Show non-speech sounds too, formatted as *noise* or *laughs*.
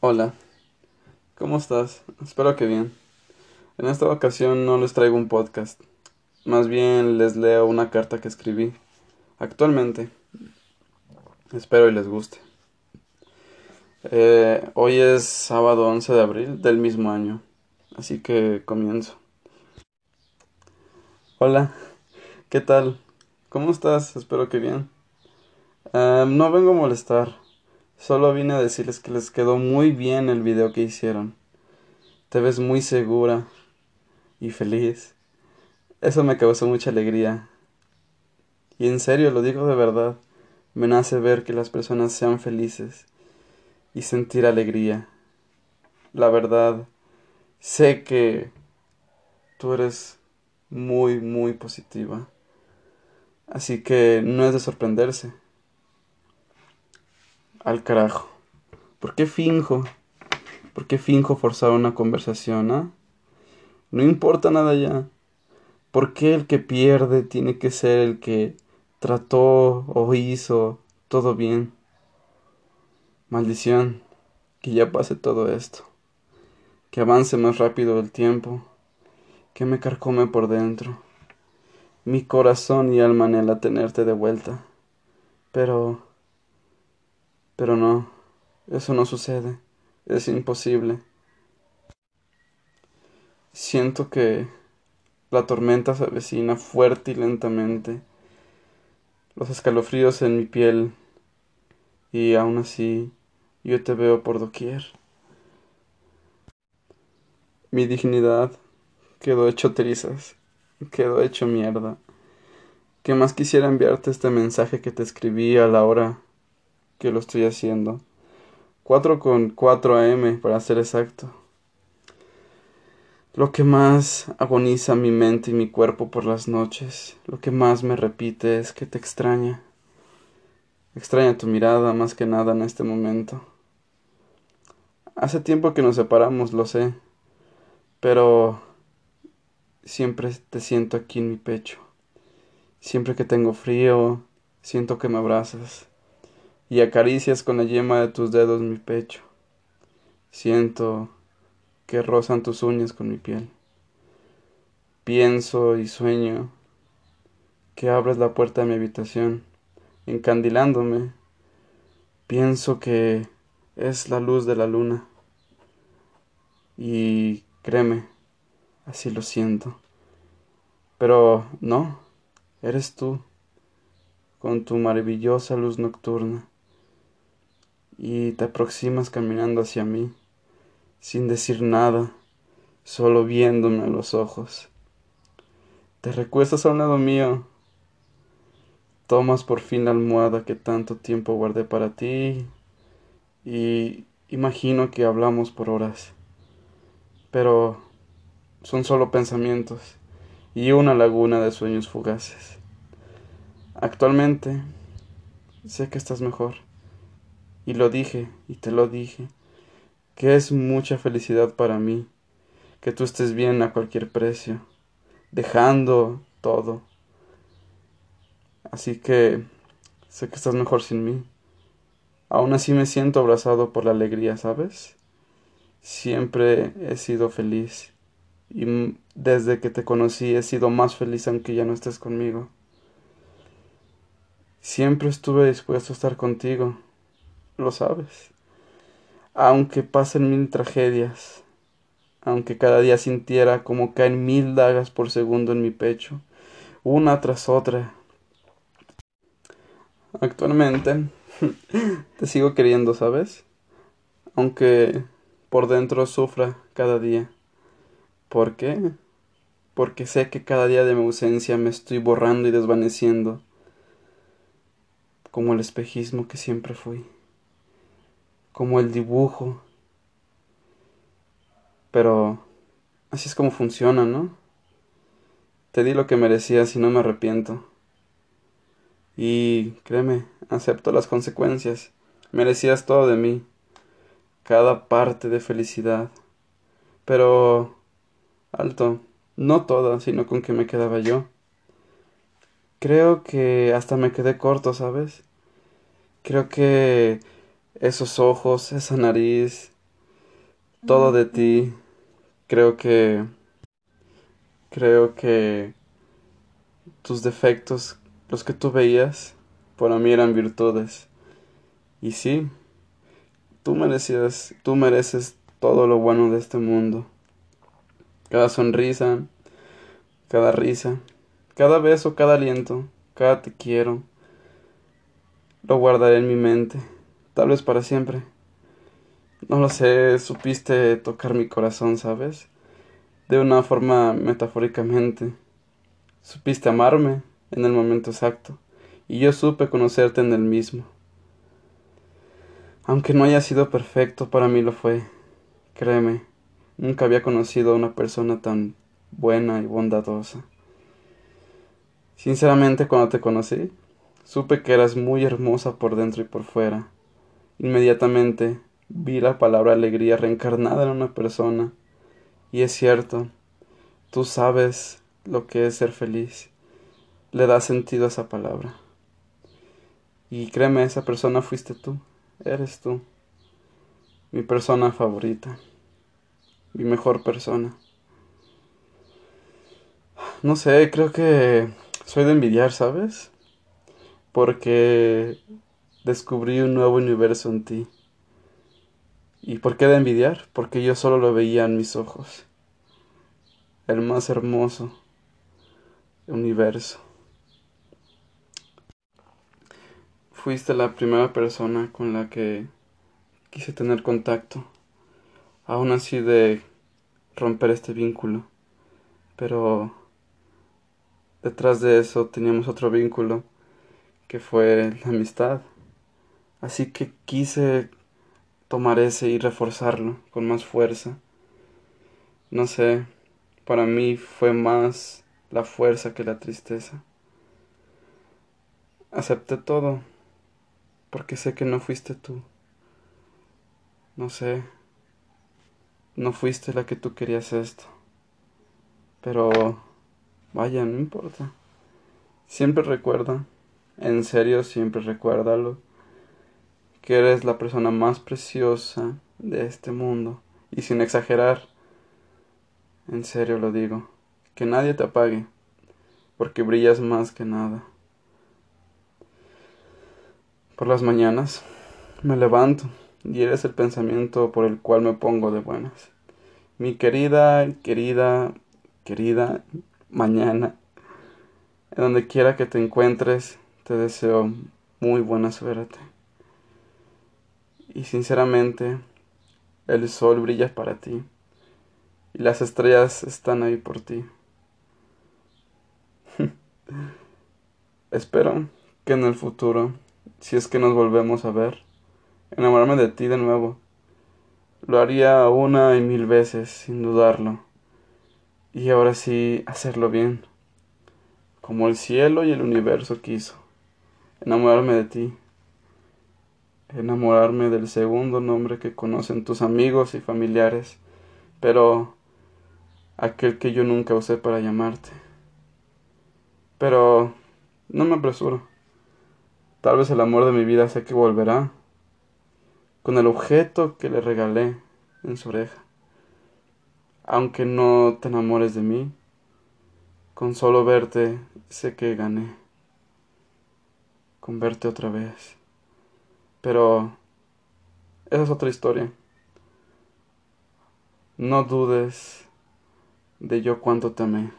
Hola, ¿cómo estás? Espero que bien. En esta ocasión no les traigo un podcast, más bien les leo una carta que escribí actualmente. Espero y les guste. Eh, hoy es sábado 11 de abril del mismo año, así que comienzo. Hola, ¿qué tal? ¿Cómo estás? Espero que bien. Eh, no vengo a molestar. Solo vine a decirles que les quedó muy bien el video que hicieron. Te ves muy segura y feliz. Eso me causó mucha alegría. Y en serio, lo digo de verdad. Me nace ver que las personas sean felices y sentir alegría. La verdad, sé que tú eres muy, muy positiva. Así que no es de sorprenderse. Al carajo. ¿Por qué finjo? ¿Por qué finjo forzar una conversación, ah? No importa nada ya. ¿Por qué el que pierde tiene que ser el que trató o hizo todo bien? Maldición, que ya pase todo esto. Que avance más rápido el tiempo. Que me carcome por dentro. Mi corazón y alma anhela tenerte de vuelta. Pero pero no, eso no sucede. Es imposible. Siento que la tormenta se avecina fuerte y lentamente. Los escalofríos en mi piel. Y aún así yo te veo por doquier. Mi dignidad quedó hecho trizas, quedó hecho mierda. ¿Qué más quisiera enviarte este mensaje que te escribí a la hora que lo estoy haciendo. 4 con 4 AM para ser exacto. Lo que más agoniza mi mente y mi cuerpo por las noches, lo que más me repite es que te extraña. Extraña tu mirada más que nada en este momento. Hace tiempo que nos separamos, lo sé, pero siempre te siento aquí en mi pecho. Siempre que tengo frío, siento que me abrazas y acaricias con la yema de tus dedos mi pecho. Siento que rozan tus uñas con mi piel. Pienso y sueño que abres la puerta de mi habitación, encandilándome. Pienso que es la luz de la luna. Y créeme, así lo siento. Pero no, eres tú, con tu maravillosa luz nocturna y te aproximas caminando hacia mí, sin decir nada, solo viéndome a los ojos. Te recuestas a un lado mío, tomas por fin la almohada que tanto tiempo guardé para ti y imagino que hablamos por horas, pero son solo pensamientos y una laguna de sueños fugaces. Actualmente sé que estás mejor y lo dije, y te lo dije, que es mucha felicidad para mí, que tú estés bien a cualquier precio, dejando todo. Así que sé que estás mejor sin mí. Aún así me siento abrazado por la alegría, ¿sabes? Siempre he sido feliz y desde que te conocí he sido más feliz aunque ya no estés conmigo. Siempre estuve dispuesto a estar contigo lo sabes. Aunque pasen mil tragedias, aunque cada día sintiera como caen mil dagas por segundo en mi pecho, una tras otra. Actualmente *laughs* te sigo queriendo, ¿sabes? Aunque por dentro sufra cada día. ¿Por qué? Porque sé que cada día de mi ausencia me estoy borrando y desvaneciendo, como el espejismo que siempre fui como el dibujo. Pero así es como funciona, ¿no? Te di lo que merecías y no me arrepiento. Y créeme, acepto las consecuencias. Merecías todo de mí, cada parte de felicidad. Pero... alto, no toda, sino con que me quedaba yo. Creo que hasta me quedé corto, ¿sabes? Creo que esos ojos, esa nariz, todo de ti. Creo que creo que tus defectos, los que tú veías, para mí eran virtudes. Y sí, tú merecías, tú mereces todo lo bueno de este mundo. Cada sonrisa, cada risa, cada beso, cada aliento, cada te quiero, lo guardaré en mi mente, tal vez para siempre. No lo sé, supiste tocar mi corazón, ¿sabes? De una forma metafóricamente. Supiste amarme en el momento exacto, y yo supe conocerte en el mismo. Aunque no haya sido perfecto, para mí lo fue. Créeme, nunca había conocido a una persona tan buena y bondadosa. Sinceramente, cuando te conocí, supe que eras muy hermosa por dentro y por fuera. Inmediatamente vi la palabra alegría reencarnada en una persona. Y es cierto, tú sabes lo que es ser feliz. Le da sentido a esa palabra. Y créeme, esa persona fuiste tú, eres tú, mi persona favorita, mi mejor persona. No sé, creo que soy de envidiar, ¿sabes? Porque descubrí un nuevo universo en ti. ¿Y por qué de envidiar? Porque yo solo lo veía en mis ojos. El más hermoso universo. Fuiste la primera persona con la que quise tener contacto. Aún así de romper este vínculo. Pero detrás de eso teníamos otro vínculo que fue la amistad. Así que quise tomar ese y reforzarlo con más fuerza. No sé, para mí fue más la fuerza que la tristeza. Acepté todo, porque sé que no fuiste tú. No sé, no fuiste la que tú querías esto. Pero, vaya, no importa. Siempre recuerda, en serio, siempre recuérdalo que eres la persona más preciosa de este mundo. Y sin exagerar, en serio lo digo, que nadie te apague, porque brillas más que nada. Por las mañanas me levanto y eres el pensamiento por el cual me pongo de buenas. Mi querida, querida, querida mañana, en donde quiera que te encuentres, te deseo muy buena suerte y sinceramente el sol brilla para ti y las estrellas están ahí por ti. *laughs* Espero que en el futuro, si es que nos volvemos a ver, enamorarme de ti de nuevo. Lo haría una y mil veces, sin dudarlo. Y ahora sí, hacerlo bien, como el cielo y el universo quiso. Enamorarme de ti enamorarme del segundo nombre que conocen tus amigos y familiares, pero aquel que yo nunca usé para llamarte. Pero no me apresuro. Tal vez el amor de mi vida sé que volverá con el objeto que le regalé en su oreja. Aunque no te enamores de mí, con solo verte sé que gané. Con verte otra vez. Pero esa es otra historia. No dudes de yo cuánto te amé.